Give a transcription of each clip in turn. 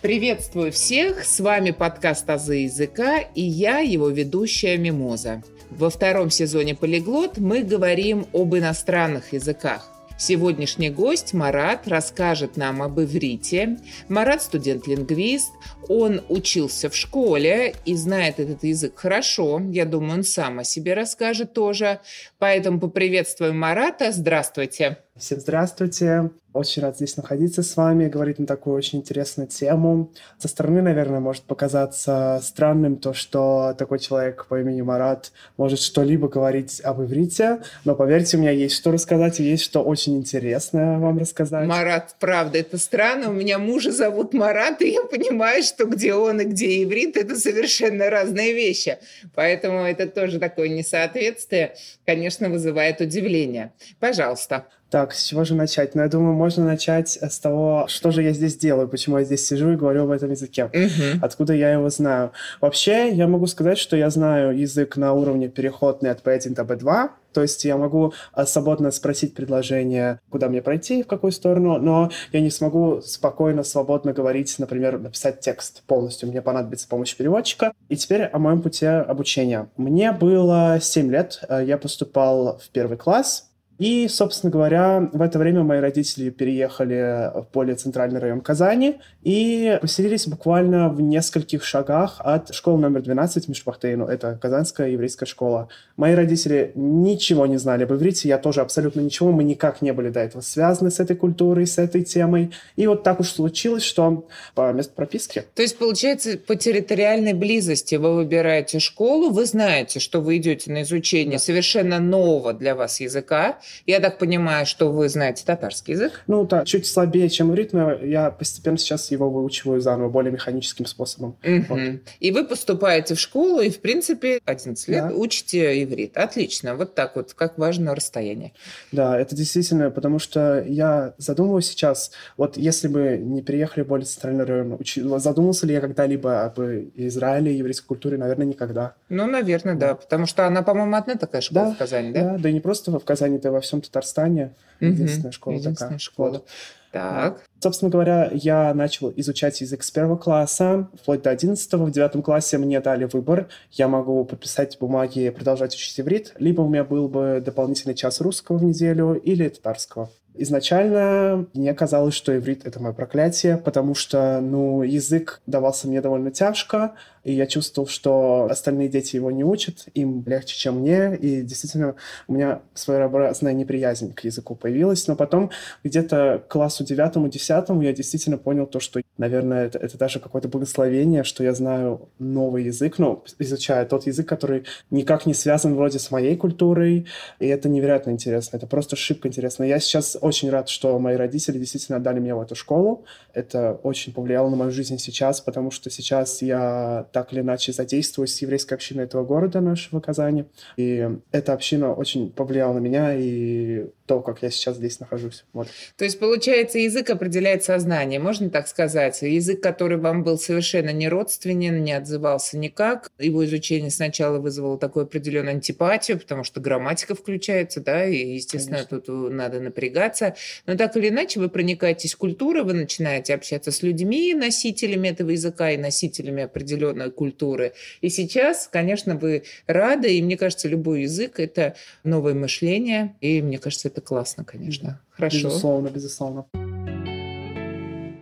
Приветствую всех! С вами подкаст «Азы языка» и я, его ведущая Мимоза. Во втором сезоне «Полиглот» мы говорим об иностранных языках. Сегодняшний гость Марат расскажет нам об иврите. Марат студент-лингвист, он учился в школе и знает этот язык хорошо. Я думаю, он сам о себе расскажет тоже. Поэтому поприветствуем Марата. Здравствуйте. Всем здравствуйте. Очень рад здесь находиться с вами, говорить на такую очень интересную тему. Со стороны, наверное, может показаться странным то, что такой человек по имени Марат может что-либо говорить об иврите, но поверьте, у меня есть что рассказать и есть что очень интересное вам рассказать. Марат, правда, это странно. У меня мужа зовут Марат, и я понимаю, что где он и где иврит – это совершенно разные вещи. Поэтому это тоже такое несоответствие, конечно, вызывает удивление. Пожалуйста. Так, с чего же начать? Ну, я думаю, можно начать с того, что же я здесь делаю, почему я здесь сижу и говорю об этом языке, Мгм. откуда я его знаю. Вообще, я могу сказать, что я знаю язык на уровне переходный от B1 до B2, то есть я могу а, свободно спросить предложение, куда мне пройти, в какую сторону, но я не смогу спокойно, свободно говорить, например, написать текст полностью. Мне понадобится помощь переводчика. И теперь о моем пути обучения. Мне было 7 лет, э, я поступал в первый класс, и, собственно говоря, в это время мои родители переехали в более центральный район Казани и поселились буквально в нескольких шагах от школы номер 12 Мишпахтейну. Это Казанская еврейская школа. Мои родители ничего не знали об иврите, я тоже абсолютно ничего. Мы никак не были до этого связаны с этой культурой, с этой темой. И вот так уж случилось, что по месту прописки То есть, получается, по территориальной близости вы выбираете школу, вы знаете, что вы идете на изучение Да. совершенно нового для вас языка. Я так понимаю, что вы знаете татарский язык. Ну, да, чуть слабее, чем иврит, но я постепенно сейчас его выучиваю заново, более механическим способом. Мгм. Вот. И вы поступаете в школу и, в принципе, 11 лет Да. учите иврит. Отлично. Вот так вот, как важно расстояние. Да, это действительно, потому что я задумываюсь сейчас, вот если бы не переехали в более центральный район, учи- задумался ли я когда-либо об Израиле, еврейской культуре? Наверное, никогда. Ну, наверное, да. Потому что она, по-моему, одна такая школа Да, в Казани, да? Да, да и не просто в Казани, да во всем Татарстане. Единственная школа Единственная такая. школа. Вот. Так. Собственно говоря, я начал изучать язык с первого класса, вплоть до одиннадцатого. В девятом классе мне дали выбор. Я могу подписать бумаги и продолжать учить иврит, либо у меня был бы дополнительный час русского в неделю или татарского. Изначально мне казалось, что иврит — это мое проклятие, потому что, ну, язык давался мне довольно тяжко, и я чувствовал, что остальные дети его не учат, им легче, чем мне, и действительно у меня своеобразная неприязнь к языку появилась, но потом где-то к классу девятому, десятому я действительно понял то, что, наверное, это, это даже какое-то благословение, что я знаю новый язык, ну, изучаю тот язык, который никак не связан вроде с моей культурой, и это невероятно интересно, это просто шибко интересно. Я сейчас очень рад, что мои родители действительно отдали меня в эту школу, это очень повлияло на мою жизнь сейчас, потому что сейчас я так или иначе задействуюсь с еврейской общиной этого города нашего Казани, и эта община очень повлияла на меня и то, как я сейчас здесь нахожусь. Вот. То есть, получается, язык определяет сознание, можно так сказать? Язык, который вам был совершенно не родственен, не отзывался никак. Его изучение сначала вызвало такую определенную антипатию, потому что грамматика включается, да, и, естественно, Конечно. тут э, надо напрягаться. Но так или иначе, вы проникаетесь в культуру, вы начинаете общаться с людьми, носителями этого языка и носителями определенной культуры. И сейчас, конечно, вы рады, и мне кажется, любой язык – это новое мышление, и мне кажется, это классно, конечно. Хорошо. Безусловно, безусловно.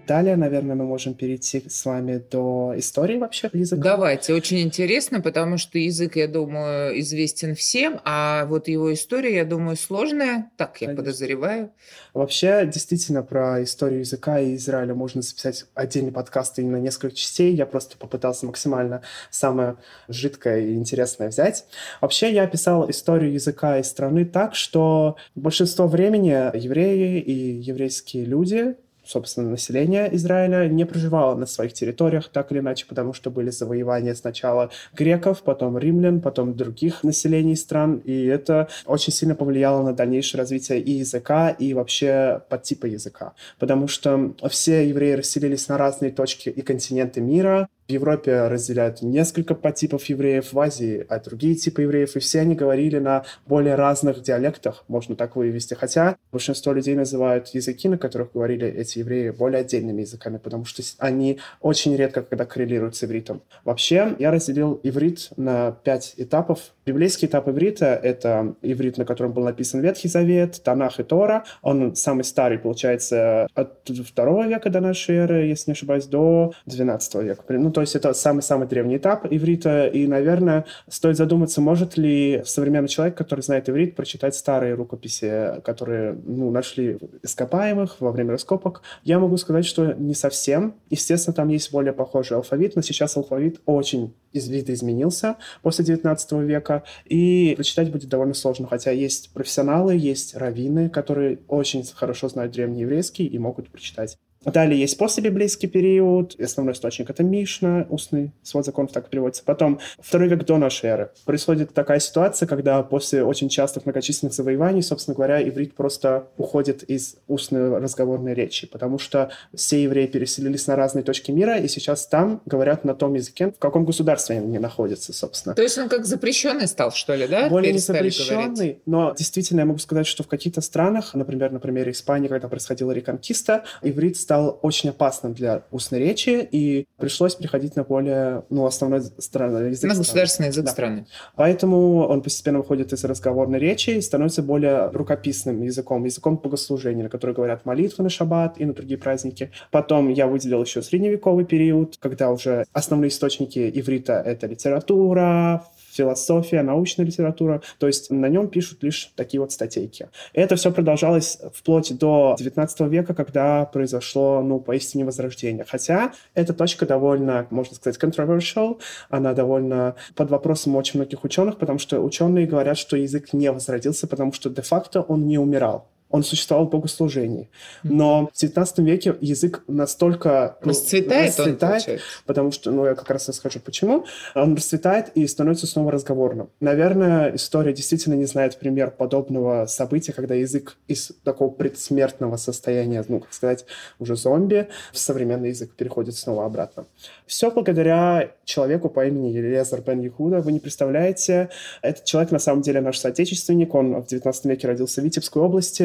Далее, наверное, мы можем перейти с вами до истории вообще языка. Давайте, очень интересно, потому что язык, я думаю, известен всем, а вот его история, я думаю, сложная, так я Конечно. подозреваю. Вообще, действительно, про историю языка и Израиля можно записать отдельный подкаст именно несколько частей. Я просто попытался максимально самое жидкое и интересное взять. Вообще, я описал историю языка и страны так, что большинство времени евреи и еврейские люди собственно, население Израиля не проживало на своих территориях так или иначе, потому что были завоевания сначала греков, потом римлян, потом других населений стран, и это очень сильно повлияло на дальнейшее развитие и языка, и вообще подтипа языка, потому что все евреи расселились на разные точки и континенты мира, В Европе разделяют несколько подтипов евреев, в Азии а другие типы евреев, и все они говорили на более разных диалектах, можно так вывести. Хотя большинство людей называют языки, на которых говорили эти евреи, более отдельными языками, потому что они очень редко когда коррелируют с ивритом. Вообще, я разделил иврит на пять этапов. Библейский этап иврита — это иврит, на котором был написан Ветхий Завет, Танах и Тора. Он самый старый, получается, от второго века до нашей эры, если не ошибаюсь, до 12 века. Ну, то есть это самый-самый древний этап иврита, и, наверное, стоит задуматься, может ли современный человек, который знает иврит, прочитать старые рукописи, которые ну, нашли ископаемых во время раскопок. Я могу сказать, что не совсем. Естественно, там есть более похожий алфавит, но сейчас алфавит очень видоизменился после 19 века, и прочитать будет довольно сложно, хотя есть профессионалы, есть раввины, которые очень хорошо знают древнееврейский и могут прочитать. Далее есть послебиблейский период, основной источник — это Мишна, устный свод законов так переводится. Потом второй век до нашей эры. Происходит такая ситуация, когда после очень частых многочисленных завоеваний, собственно говоря, иврит просто уходит из устной разговорной речи, потому что все евреи переселились на разные точки мира, и сейчас там говорят на том языке, в каком государстве они находятся, собственно. То есть он как запрещенный стал, что ли, да? Более не запрещенный, говорить? но действительно я могу сказать, что в каких-то странах, например, на примере Испании, когда происходила реконкиста, иврит стал стал очень опасным для устной речи, и пришлось переходить на более, ну, основной страны, язык. На государственный язык да. страны. Поэтому он постепенно выходит из разговорной речи и становится более рукописным языком, языком богослужения, на который говорят молитвы на шаббат и на другие праздники. Потом я выделил еще средневековый период, когда уже основные источники иврита — это литература, философия, научная литература. То есть на нем пишут лишь такие вот статейки. Это все продолжалось вплоть до 19 века, когда произошло, ну, поистине возрождение. Хотя эта точка довольно, можно сказать, controversial, она довольно под вопросом очень многих ученых, потому что ученые говорят, что язык не возродился, потому что де-факто он не умирал он существовал в богослужении. Но в 19 веке язык настолько ну, расцветает, расцветает он, потому что, ну, я как раз расскажу, почему. Он расцветает и становится снова разговорным. Наверное, история действительно не знает пример подобного события, когда язык из такого предсмертного состояния, ну, как сказать, уже зомби, в современный язык переходит снова обратно. Все благодаря человеку по имени Елизар Бен Яхуда. Вы не представляете, этот человек на самом деле наш соотечественник. Он в 19 веке родился в Витебской области,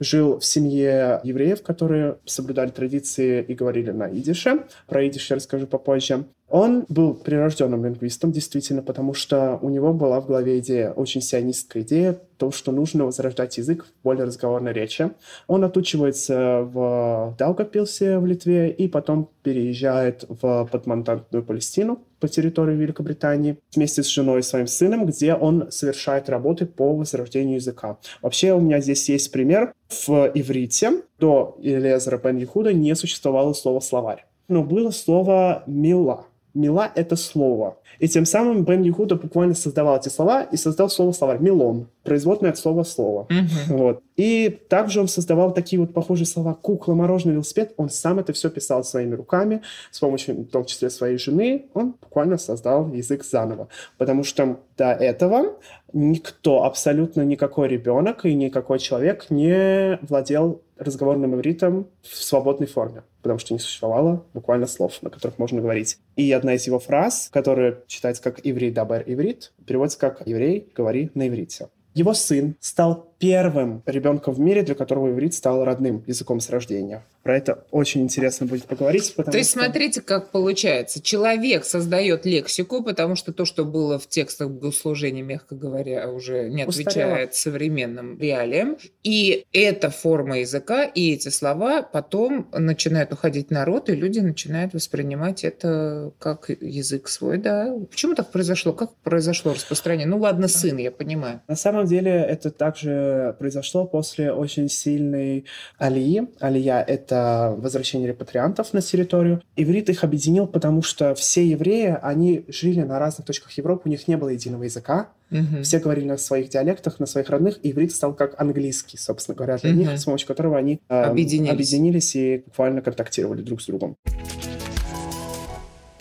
жил в семье евреев, которые соблюдали традиции и говорили на идише. Про идиш я расскажу попозже. Он был прирожденным лингвистом, действительно, потому что у него была в голове идея, очень сионистская идея, то, что нужно возрождать язык в более разговорной речи. Он отучивается в Даугавпилсе в Литве и потом переезжает в подмонтантную Палестину по территории Великобритании вместе с женой и своим сыном, где он совершает работы по возрождению языка. Вообще у меня здесь есть пример. В иврите до Элезера Бен Яхуда не существовало слова «словарь». Но было слово «мила», Мила — это слово. И тем самым Бен Яхуда буквально создавал эти слова и создал слово-словарь. Милон. Производное от слова «слово». Mm-hmm. Вот. И также он создавал такие вот похожие слова «кукла», «мороженый», «велосипед». Он сам это все писал своими руками, с помощью, в том числе, своей жены. Он буквально создал язык заново. Потому что до этого никто, абсолютно никакой ребенок и никакой человек не владел разговорным ивритом в свободной форме, потому что не существовало буквально слов, на которых можно говорить. И одна из его фраз, которая читается как «иврит дабер иврит», переводится как «еврей, говори на иврите». Его сын стал первым ребенком в мире, для которого иврит стал родным языком с рождения. Про это очень интересно будет поговорить. То есть что... смотрите, как получается. Человек создает лексику, потому что то, что было в текстах богослужения, мягко говоря, уже не отвечает Устарело. современным реалиям. И эта форма языка и эти слова потом начинают уходить на рот, и люди начинают воспринимать это как язык свой. Да. Почему так произошло? Как произошло распространение? Ну ладно, сын, я понимаю. На самом деле это также произошло после очень сильной алии. Алия — это возвращение репатриантов на территорию. Иврит их объединил, потому что все евреи, они жили на разных точках Европы, у них не было единого языка. Угу. Все говорили на своих диалектах, на своих родных, и иврит стал как английский, собственно говоря, для угу. них, с помощью которого они э, объединились. объединились и буквально контактировали друг с другом.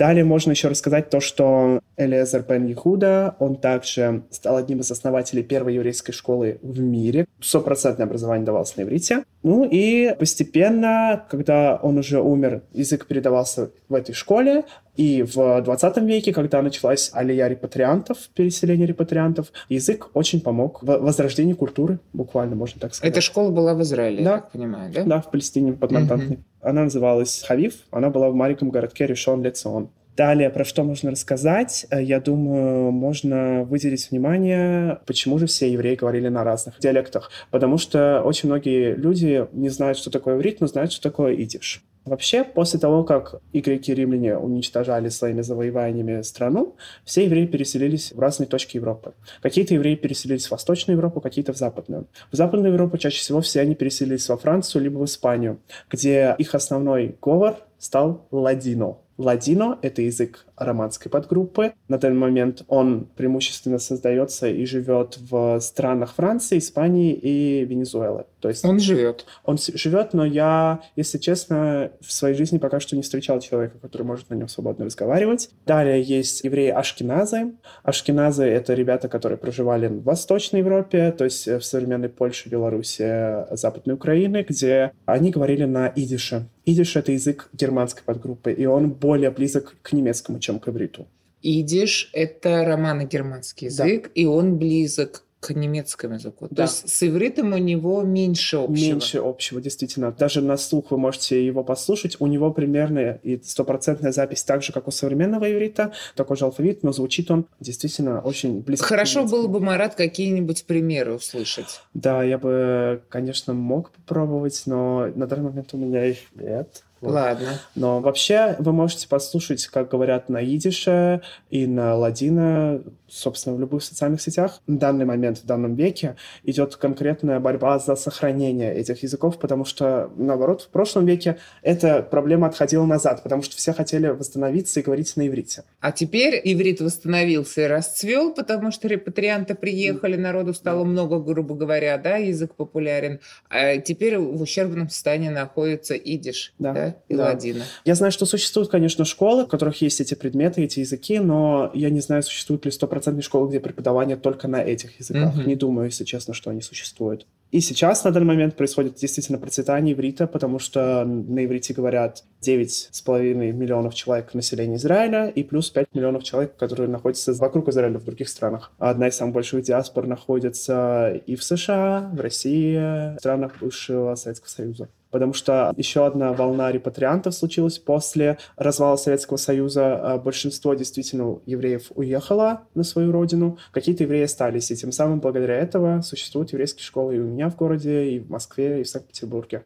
Далее можно еще рассказать то, что Элиезер Бен Яхуда, он также стал одним из основателей первой еврейской школы в мире. Стопроцентное образование давалось на иврите. Ну и постепенно, когда он уже умер, язык передавался в этой школе, И в 20 веке, когда началась алия репатриантов, переселение репатриантов, язык очень помог в возрождении культуры, буквально, можно так сказать. Эта школа была в Израиле, да. я так понимаю, да? Да, в Палестине, под Мантантной. Угу. Она называлась Хавив, она была в маленьком городке Решон Лецион. Далее, про что можно рассказать? Э, я думаю, можно выделить внимание, почему же все евреи говорили на разных диалектах. Потому что очень многие люди не знают, что такое иврит, но знают, что такое идиш. Вообще, после того, как и греки, и римляне уничтожали своими завоеваниями страну, все евреи переселились в разные точки Европы. Какие-то евреи переселились в Восточную Европу, какие-то в Западную. В Западную Европу чаще всего все они переселились во Францию либо в Испанию, где их основной говор стал ладино. Ладино — это язык романской подгруппы. На данный момент он преимущественно создается и живет в странах Франции, Испании и Венесуэлы. То есть он живет. Он живет, но я, если честно, в своей жизни пока что не встречал человека, который может на нем свободно разговаривать. Далее есть евреи Ашкеназы. Ашкеназы — это ребята, которые проживали в Восточной Европе, то есть в современной Польше, Беларуси, Западной Украины, где они говорили на идише. Идиш — это язык германской подгруппы, и он более близок к немецкому, чем к ивриту. Идиш – это романо-германский язык, да. и он близок к немецкому языку. Да. То есть с ивритом у него меньше общего. Меньше общего, действительно. Даже на слух вы можете его послушать. У него примерно и стопроцентная запись так же, как у современного иврита, такой же алфавит, но звучит он действительно очень близко. Хорошо было бы, Марат, какие-нибудь примеры услышать. Да, я бы, конечно, мог попробовать, но на данный момент у меня их нет. Вот. Ладно. Но вообще вы можете послушать, как говорят на идише и на ладино, собственно, в любых социальных сетях. В данный момент, в данном веке идет конкретная борьба за сохранение этих языков, потому что, наоборот, в прошлом веке эта проблема отходила назад, потому что все хотели восстановиться и говорить на иврите. А теперь иврит восстановился и расцвел, потому что репатрианты приехали, народу стало много, грубо говоря, да, язык популярен. А теперь в ущербном состоянии находится идиш. Да. да? Да. ладина. Я знаю, что существуют, конечно, школы, в которых есть эти предметы, эти языки, но я не знаю, существуют ли стопроцентные школы, где преподавание только на этих языках. Угу. Не думаю, если честно, что они существуют. И сейчас на данный момент происходит действительно процветание иврита, потому что на иврите говорят 9,5 миллионов человек населения Израиля и плюс 5 миллионов человек, которые находятся вокруг Израиля в других странах. Одна из самых больших диаспор находится и в США, в России, в странах бывшего Советского Союза потому что еще одна волна репатриантов случилась после развала Советского Союза. А большинство действительно евреев уехало на свою родину, какие-то евреи остались, и тем самым благодаря этого существуют еврейские школы и у меня в городе, и в Москве, и в Санкт-Петербурге.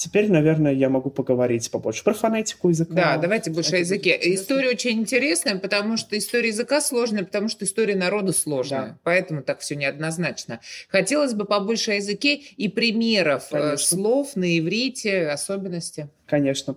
Теперь, наверное, я могу поговорить побольше про фонетику языка. Да, давайте больше о языке. История очень интересная, потому что история языка сложная, потому что история народа сложная. Да. Поэтому так все неоднозначно. Хотелось бы побольше о языке и примеров э, Конечно. слов на иврите, особенности. Конечно.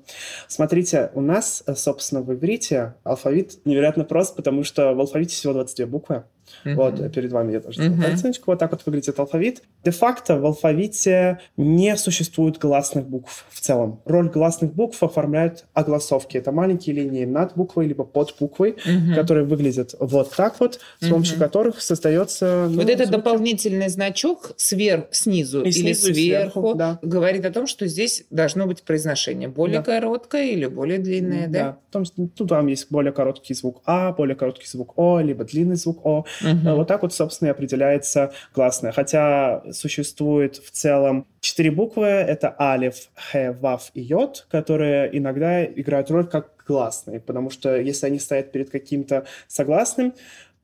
Смотрите, у нас, э, собственно, в иврите алфавит невероятно прост, потому что в алфавите всего 22 буквы. Mm-hmm. Вот, перед вами я тоже сделал mm-hmm. картиночку. Вот так вот выглядит алфавит. Де-факто в алфавите не существует гласных букв в целом. Роль гласных букв оформляют огласовки. Это маленькие линии над буквой, либо под буквой, mm-hmm. которые выглядят вот так вот, с помощью mm-hmm. которых создается... Ну, вот этот звуки. дополнительный значок сверху, снизу и или снизу, сверху, сверху да. говорит о том, что здесь должно быть произношение более да. короткое или более длинное, да? Да. Том, тут там есть более короткий звук А, более короткий звук О, либо длинный звук О. Угу. Вот так вот, собственно, и определяется гласное. Хотя существует в целом четыре буквы. Это алиф, х, вав и йод, которые иногда играют роль как гласные, потому что если они стоят перед каким-то согласным,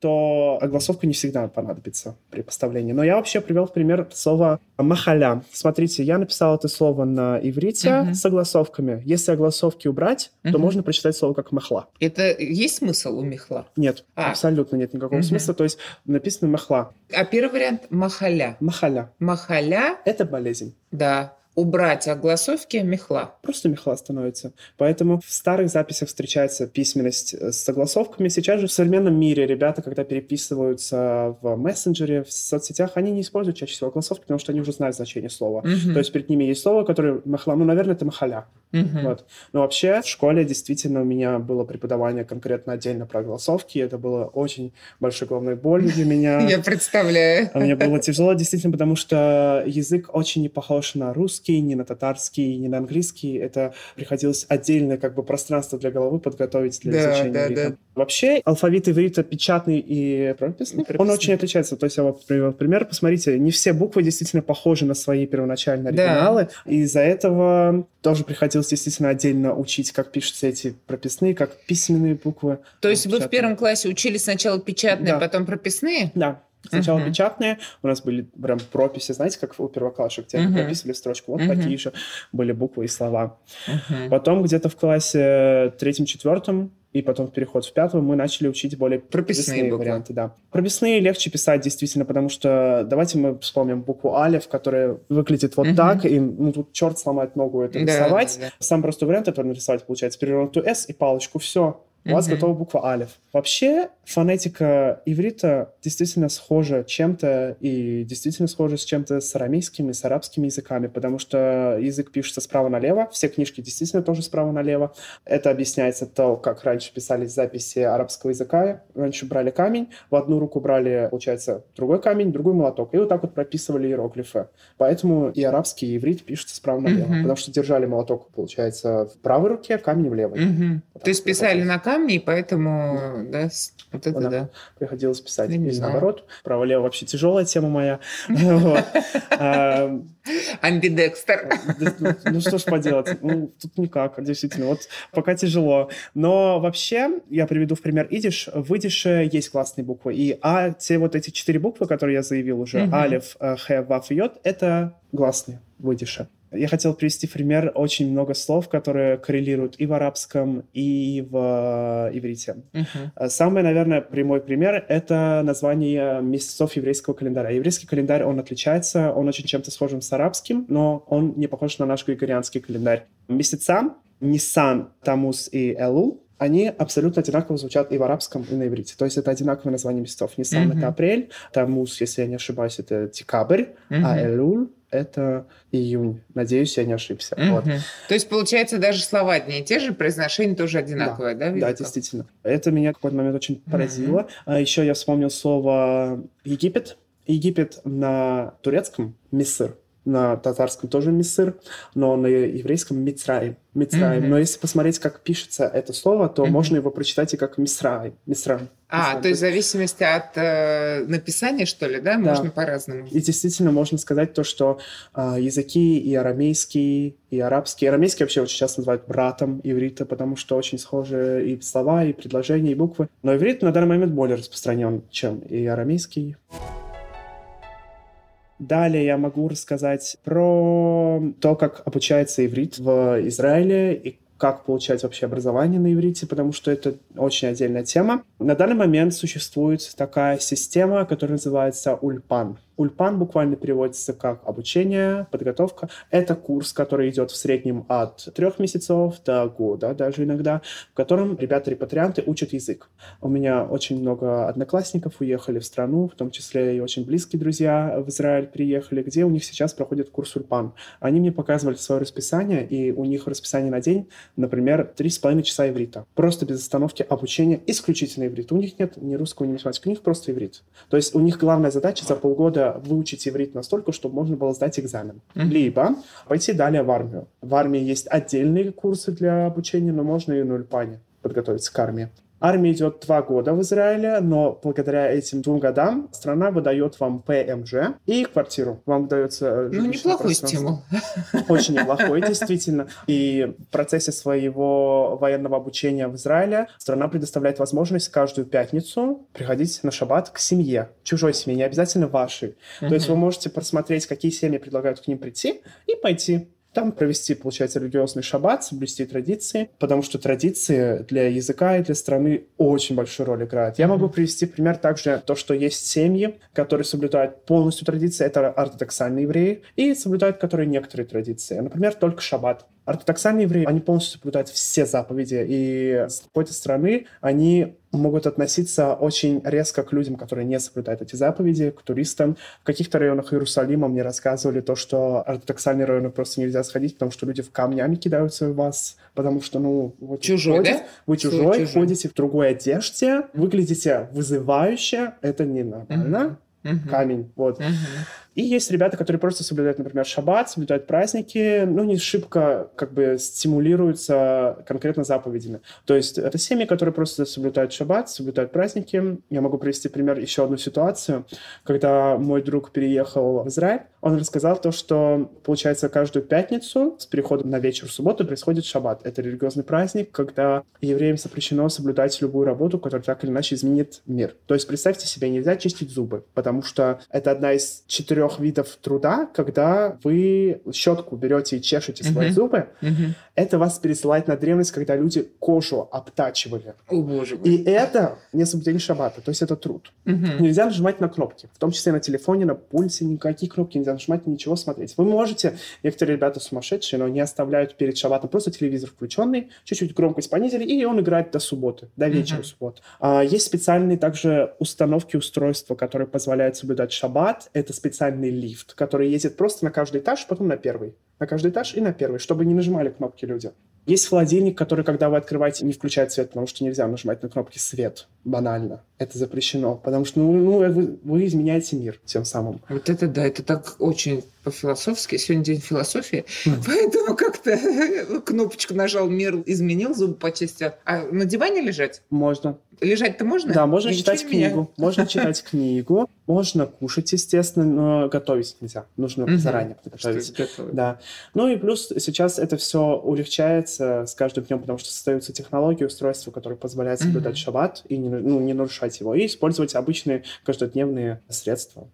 то огласовка не всегда понадобится при поставлении. Но я вообще привел в пример слово «махаля». Смотрите, я написал это слово на иврите uh-huh. с огласовками. Если огласовки убрать, uh-huh. то можно прочитать слово как «махла». Это есть смысл у мехла? Нет, а. абсолютно нет никакого uh-huh. смысла. То есть написано «махла». А первый вариант – «махаля». «Махаля». «Махаля» – это болезнь. Да. Убрать огласовки мехла. Просто мехла становится. Поэтому в старых записях встречается письменность с согласовками. Сейчас же в современном мире ребята, когда переписываются в мессенджере, в соцсетях, они не используют чаще всего огласовки, потому что они уже знают значение слова. Мгм. То есть перед ними есть слово, которое махла, ну, наверное, это махаля. Мгм. Вот. Но вообще в школе действительно у меня было преподавание конкретно отдельно про огласовки. Это было очень большой головной болью для меня. Я представляю. А Мне было тяжело, действительно, потому что язык очень не похож на русский, ни на татарский, ни на английский. Это приходилось отдельное как бы пространство для головы подготовить для Да, изучения да, иврита. да. Вообще, алфавит иврита печатный и прописный, он Прописный. очень отличается. То есть я вот привел пример. Посмотрите, не все буквы действительно похожи на свои первоначальные Да. оригиналы. И из-за этого тоже приходилось действительно отдельно учить, как пишутся эти прописные, как письменные буквы. То есть вы в Печатные. первом классе учили сначала печатные, Да. потом прописные? Да. Сначала Мгм. печатные, у нас были прям прописи, знаете, как у первоклашек, где Мгм. прописывали строчку, вот Мгм. такие же были буквы и слова. Мгм. Потом где-то в классе третьем-четвертом и потом в переход в пятом мы начали учить более Прописные буквы. варианты, да. Прописные легче писать действительно, потому что давайте мы вспомним букву алиф, которая выглядит вот Мгм. так, и ну, тут черт сломает ногу это Да, рисовать. да, да. Самый простой вариант это нарисовать, получается, перевернутую S и палочку, все. У вас готова буква алиф. Вообще, фонетика иврита действительно схожа чем-то и действительно схожа с чем-то с арамейскими, с арабскими языками, потому что язык пишется справа налево, все книжки действительно тоже справа налево. Это объясняется то, как раньше писались записи арабского языка. Раньше брали камень, в одну руку брали, получается, другой камень, другой молоток, и вот так вот прописывали иероглифы. Поэтому и арабский, и иврит пишутся справа налево, Мгм. потому что держали молоток, получается, в правой руке, камень в левой. Мгм. Вот То есть писали на камне, и поэтому, да, с- вот это Да. да. приходилось писать. Или знаю. наоборот. Право-лево вообще тяжелая тема моя. Амбидекстер. да, Ну что ж поделать, ну тут никак, действительно, вот пока тяжело. Но вообще, я приведу в пример идиш. В идише есть классные буквы. И а те вот эти четыре буквы, которые я заявил уже, алиф, э, х, ваф йод, это гласные в идише. Я хотел привести пример очень много слов, которые коррелируют и в арабском, и в э, иврите. А Самый, наверное, прямой пример — это название месяцев еврейского календаря. Еврейский календарь, он отличается, он очень чем-то схожим с арабским, но он не похож на наш григорианский календарь. Месяца Нисан, Тамус и Элул они абсолютно одинаково звучат и в арабском, и на иврите. То есть это одинаковое название месяцев. Нисан Мгм. это апрель, Тамус, если я не ошибаюсь, это декабрь, а Мгм. Элул это июнь. Надеюсь, я не ошибся. Вот. Мгм. То есть, получается, даже слова одни и те же, произношение тоже одинаковое, да? Да, языках? действительно. Это меня в какой-то момент очень поразило. А еще я вспомнил слово Египет. Египет на турецком Мисыр, на татарском тоже Мисыр, но на еврейском Мицраим. Мицраим. Мгм. Но если посмотреть, как пишется это слово, то Мгм. можно его прочитать и как Мисраим. Мисраим. А, Мисраим. то есть в зависимости от э, написания, что ли, да? Да. Можно по-разному. И действительно можно сказать то, что а, языки и арамейский, и арабский. Арамейский вообще очень часто называют братом иврита, потому что очень схожи и слова, и предложения, и буквы. Но иврит на данный момент более распространен, чем и арамейский. Далее я могу рассказать про то, как обучается иврит в Израиле и как получать вообще образование на иврите, потому что это очень отдельная тема. На данный момент существует такая система, которая называется Ульпан. Ульпан буквально переводится как обучение, подготовка. Это курс, который идет в среднем от трех месяцев до года даже иногда, в котором ребята-репатрианты учат язык. У меня очень много одноклассников уехали в страну, в том числе и очень близкие друзья в Израиль приехали, где у них сейчас проходит курс Ульпан. Они мне показывали свое расписание, и у них расписание на день, например, три с половиной часа иврита. Просто без остановки обучение исключительно иврит. У них нет ни русского, ни математики, у них просто иврит. То есть у них главная задача за полгода выучить иврит настолько, чтобы можно было сдать экзамен. Мгм. Либо пойти далее в армию. В армии есть отдельные курсы для обучения, но можно и на Ульпане подготовиться к армии. Армия идет два года в Израиле, но благодаря этим двум годам страна выдает вам ПМЖ и квартиру. Вам выдается э, Ну, неплохой стимул. Очень неплохой, действительно. И в процессе своего военного обучения в Израиле страна предоставляет возможность каждую пятницу приходить на шаббат к семье, чужой семье, не обязательно вашей. То есть вы можете просмотреть, какие семьи предлагают к ним прийти, и пойти. Там провести, получается, религиозный шаббат, соблюсти традиции, потому что традиции для языка и для страны очень большую роль играют. Я могу привести пример также то, что есть семьи, которые соблюдают полностью традиции, это ортодоксальные евреи, и соблюдают которые некоторые традиции. Например, только шаббат. Ортодоксальные евреи, они полностью соблюдают все заповеди, и с какой-то стороны они могут относиться очень резко к людям, которые не соблюдают эти заповеди, к туристам. В каких-то районах Иерусалима мне рассказывали то, что ортодоксальные районы просто нельзя сходить, потому что люди в камнями кидаются в вас, потому что, ну, вот чужой, ходят, да? вы чужой, чужой, ходите в другой одежде, выглядите вызывающе, это не нормально. Mm-hmm. Камень, вот. Mm-hmm. И есть ребята, которые просто соблюдают, например, шаббат, соблюдают праздники, ну, не шибко как бы стимулируются конкретно заповедями. То есть это семьи, которые просто соблюдают шаббат, соблюдают праздники. Я могу привести пример еще одну ситуацию, когда мой друг переехал в Израиль, он рассказал то, что, получается, каждую пятницу с переходом на вечер в субботу происходит шаббат. Это религиозный праздник, когда евреям запрещено соблюдать любую работу, которая так или иначе изменит мир. То есть представьте себе, нельзя чистить зубы, потому что это одна из четырех трех видов труда, когда вы щетку берете и чешете свои uh-huh. зубы, uh-huh. это вас пересылает на древность, когда люди кожу обтачивали. О, боже мой. И это не соблюдение шаббата, то есть это труд. Uh-huh. Нельзя нажимать на кнопки, в том числе на телефоне, на пульсе, никакие кнопки нельзя нажимать, ничего смотреть. Вы можете, некоторые ребята сумасшедшие, но не оставляют перед шаббатом просто телевизор включенный, чуть-чуть громкость понизили, и он играет до субботы, до вечера uh-huh. субботы. А, есть специальные также установки устройства, которые позволяют соблюдать шаббат. Это специальные специальный лифт, который ездит просто на каждый этаж, потом на первый. На каждый этаж и на первый, чтобы не нажимали кнопки люди. Есть холодильник, который, когда вы открываете, не включает свет, потому что нельзя нажимать на кнопки «свет». Банально. Это запрещено. Потому что ну, ну, вы, вы изменяете мир тем самым. Вот это да, это так очень по-философски. Сегодня день философии. Mm. Поэтому как-то кнопочку нажал, мир изменил, зубы почистил. А на диване лежать? Можно. Лежать-то можно? Да, можно читать книгу. Можно читать книгу. Можно кушать, естественно, но готовить нельзя. Нужно заранее подготовить. Да. Ну и плюс сейчас это все улегчается с каждым днем, потому что создаются технологии, устройства, которые позволяют соблюдать шаббат и не, ну, не нарушать его, и использовать обычные каждодневные средства.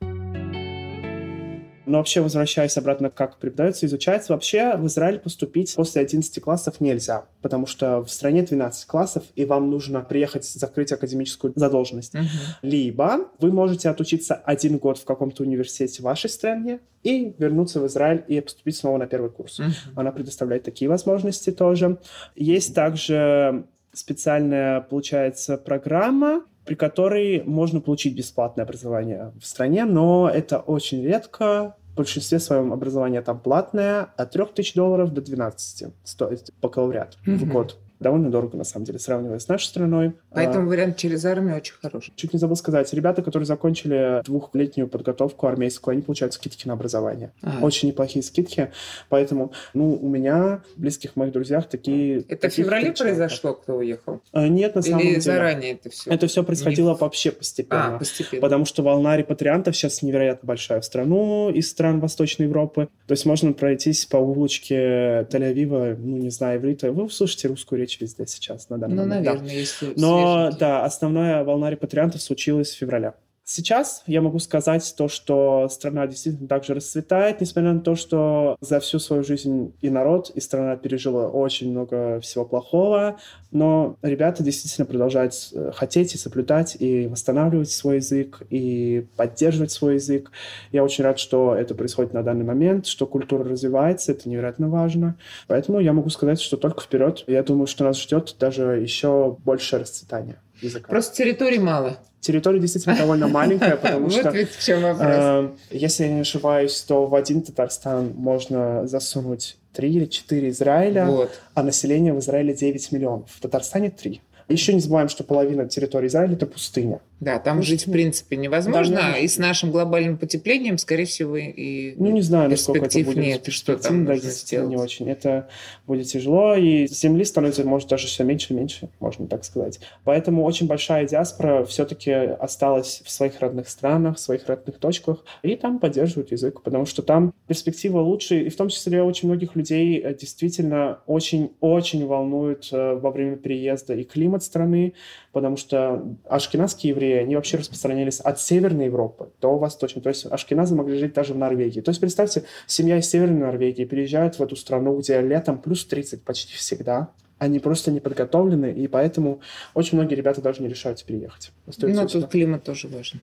Но вообще, возвращаясь обратно, как преподается, изучается, вообще в Израиль поступить после 11 классов нельзя, потому что в стране 12 классов, и вам нужно приехать закрыть академическую задолженность. Uh-huh. Либо вы можете отучиться один год в каком-то университете в вашей стране и вернуться в Израиль и поступить снова на первый курс. Uh-huh. Она предоставляет такие возможности тоже. Есть также специальная, получается, программа, при которой можно получить бесплатное образование в стране, но это очень редко. В большинстве своем образование там платное, от 3000 долларов до 12 стоит бакалавриат mm-hmm. в год довольно дорого, на самом деле, сравнивая с нашей страной. Поэтому а, вариант через армию очень хороший. Чуть не забыл сказать. Ребята, которые закончили двухлетнюю подготовку армейскую, они получают скидки на образование. Ага. Очень неплохие скидки. Поэтому, ну, у меня, близких моих друзьях такие... Это в феврале произошло, кто уехал? А, нет, на самом Или деле. заранее это все? Это все происходило не... вообще постепенно. А, постепенно. Потому что волна репатриантов сейчас невероятно большая в страну из стран Восточной Европы. То есть можно пройтись по улочке Тель-Авива, ну, не знаю, иврита. Вы услышите русскую речь везде сейчас на данный ну, момент. наверное, да. если Но да, основная волна репатриантов случилась в феврале. Сейчас я могу сказать то, что страна действительно также расцветает, несмотря на то, что за всю свою жизнь и народ, и страна пережила очень много всего плохого, но ребята действительно продолжают э, хотеть и соблюдать, и восстанавливать свой язык, и поддерживать свой язык. Я очень рад, что это происходит на данный момент, что культура развивается, это невероятно важно. Поэтому я могу сказать, что только вперед. Я думаю, что нас ждет даже еще большее расцветание языка. Просто территории мало. Территория действительно довольно маленькая, потому что... Вот ведь в чем вопрос. Э, если я не ошибаюсь, то в один Татарстан можно засунуть три или четыре Израиля, вот. а население в Израиле 9 миллионов. В Татарстане 3. Еще не забываем, что половина территории Израиля – это пустыня. Да, там Может, жить в принципе невозможно, да, и с нашим глобальным потеплением, скорее всего, и Ну, не знаю, насколько это будет нет, что там да, сделать. не очень. Это будет тяжело, и земли становится, может, даже все меньше и меньше, можно так сказать. Поэтому очень большая диаспора все-таки осталась в своих родных странах, в своих родных точках, и там поддерживают язык, потому что там перспектива лучше, и в том числе очень многих людей э, действительно очень-очень волнует э, во время переезда и климат страны, потому что ашкеназские евреи, они вообще распространялись от Северной Европы до Восточной. То есть ашкеназы могли жить даже в Норвегии. То есть представьте, семья из Северной Норвегии переезжает в эту страну, где летом плюс 30 почти всегда. Они просто не подготовлены, и поэтому очень многие ребята даже не решаются переехать. Ну, тут климат тоже важен.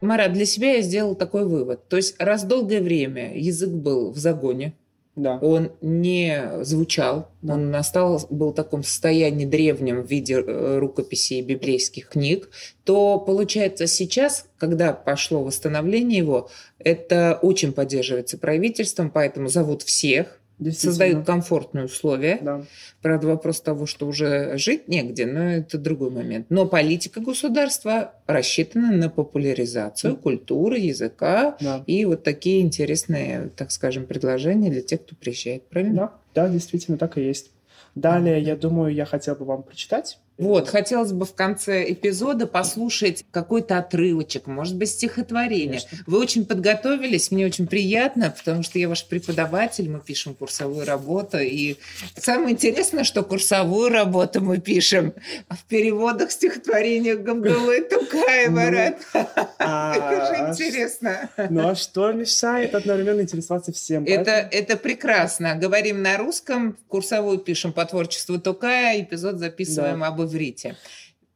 Марат, для себя я сделал такой вывод. То есть раз долгое время язык был в загоне, да. он не звучал, да. он настал, был в таком состоянии древнем в виде э, рукописей библейских книг, то получается сейчас, когда пошло восстановление его, это очень поддерживается правительством, поэтому зовут всех, создают комфортные условия. Да. Правда, вопрос того, что уже жить негде, но это другой момент. Но политика государства рассчитана на популяризацию да. культуры, языка да. и вот такие интересные, так скажем, предложения для тех, кто приезжает. Правильно? Да, да действительно так и есть. Далее, я думаю, я хотел бы вам прочитать вот, хотелось бы в конце эпизода послушать какой-то отрывочек, может быть, стихотворение. Конечно. Вы очень подготовились, мне очень приятно, потому что я ваш преподаватель, мы пишем курсовую работу, и самое интересное, что курсовую работу мы пишем в переводах стихотворения Гамдулы Тукаева. Ну, а, это же интересно. Ну а что мешает одновременно интересоваться всем? Это, это прекрасно. Говорим на русском, курсовую пишем по творчеству Тукая, эпизод записываем об иврите.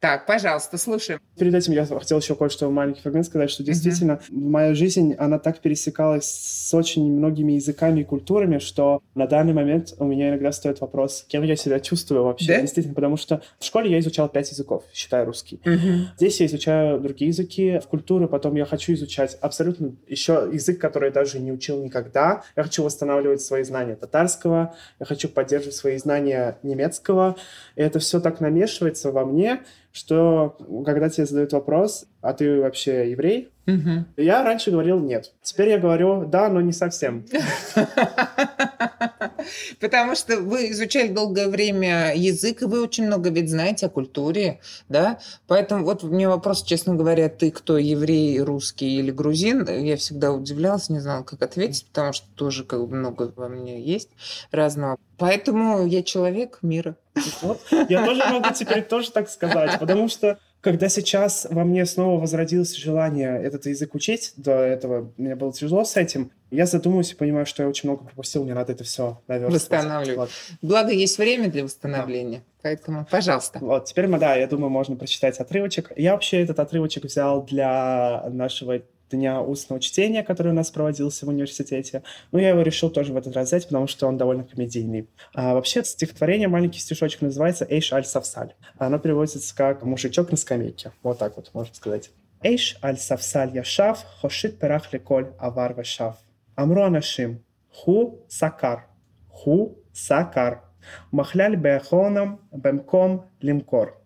Так, пожалуйста, слушаем. Перед этим я хотел еще кое-что маленький фрагмент сказать, что действительно uh-huh. моя жизнь, она так пересекалась с очень многими языками и культурами, что на данный момент у меня иногда стоит вопрос, кем я себя чувствую вообще. Да? Действительно, потому что в школе я изучал пять языков, считая русский. Uh-huh. Здесь я изучаю другие языки, в культуры потом я хочу изучать абсолютно еще язык, который я даже не учил никогда. Я хочу восстанавливать свои знания татарского, я хочу поддерживать свои знания немецкого. И это все так намешивается во мне, что когда тебе задают вопрос, а ты вообще еврей? Угу. Я раньше говорил нет. Теперь я говорю да, но не совсем. Потому что вы изучали долгое время язык, и вы очень много ведь знаете о культуре, да? Поэтому вот мне вопрос, честно говоря, ты кто, еврей, русский или грузин? Я всегда удивлялась, не знала, как ответить, потому что тоже как много во мне есть разного. Поэтому я человек мира. я тоже могу теперь тоже так сказать, потому что когда сейчас во мне снова возродилось желание этот язык учить, до этого мне было тяжело с этим, я задумываюсь и понимаю, что я очень много пропустил, мне надо это все наверстывать. Восстанавливать. Вот. Благо, есть время для восстановления, да. поэтому, пожалуйста. Вот, теперь, да, я думаю, можно прочитать отрывочек. Я вообще этот отрывочек взял для нашего дня устного чтения, который у нас проводился в университете. Но я его решил тоже в этот раз взять, потому что он довольно комедийный. А вообще стихотворение, маленький стишочек называется «Эйш аль савсаль». Оно переводится как «мужичок на скамейке». Вот так вот можно сказать. «Эйш аль савсаль яшав, хошит перах леколь авар вешав. Амру анашим, ху сакар, ху сакар. Махляль беахонам бемком лимкор.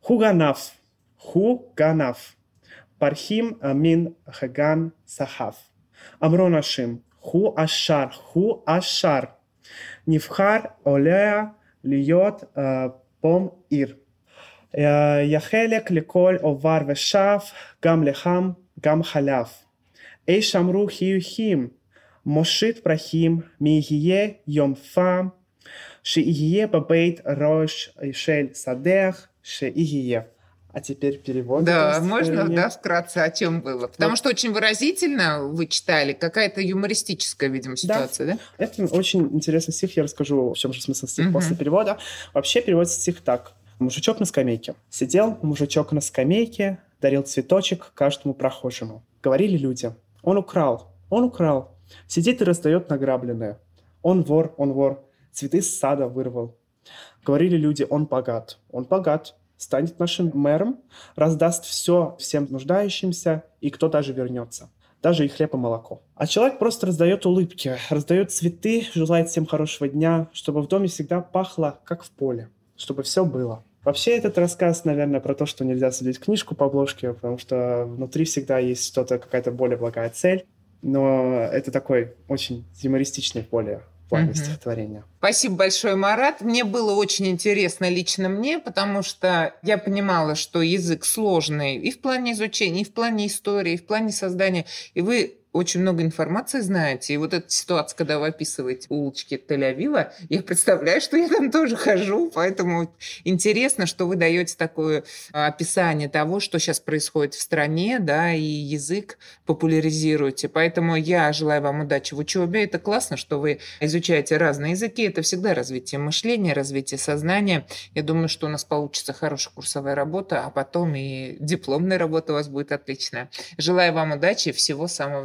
Ху ганаф, ху ганаф. פרחים מן חגן סחף. אמרו נשים, הוא אשר, הוא אשר, נבחר עולה להיות uh, פום עיר. Uh, יחלק לכל עובר ושב, גם לחם, גם חלב. אי שמרו חיוכים, מושיט פרחים, מי יהיה יום פעם, שיהיה בבית ראש של שדך, שיהיה. А теперь перевод. Да, можно, да, вкратце о чем было? Потому вот. что очень выразительно вы читали, какая-то юмористическая, видимо, ситуация, да? да? Это очень интересный стих, я расскажу, в чем же смысл стиха угу. после перевода. Вообще переводится стих так. Мужичок на скамейке. Сидел мужичок на скамейке, дарил цветочек каждому прохожему. Говорили люди. Он украл, он украл. Сидит и раздает награбленное. Он вор, он вор. Цветы с сада вырвал. Говорили люди, он богат, он богат, станет нашим мэром, раздаст все всем нуждающимся, и кто даже вернется. Даже и хлеб и молоко. А человек просто раздает улыбки, раздает цветы, желает всем хорошего дня, чтобы в доме всегда пахло, как в поле, чтобы все было. Вообще этот рассказ, наверное, про то, что нельзя судить книжку по обложке, потому что внутри всегда есть что-то, какая-то более благая цель. Но это такой очень юмористичный, более плане угу. стихотворения. Спасибо большое, Марат. Мне было очень интересно лично мне, потому что я понимала, что язык сложный и в плане изучения, и в плане истории, и в плане создания. И вы очень много информации знаете. И вот эта ситуация, когда вы описываете улочки Тель-Авива, я представляю, что я там тоже хожу, поэтому интересно, что вы даете такое а, описание того, что сейчас происходит в стране, да, и язык популяризируете. Поэтому я желаю вам удачи в учебе. Это классно, что вы изучаете разные языки. Это всегда развитие мышления, развитие сознания. Я думаю, что у нас получится хорошая курсовая работа, а потом и дипломная работа у вас будет отличная. Желаю вам удачи и всего самого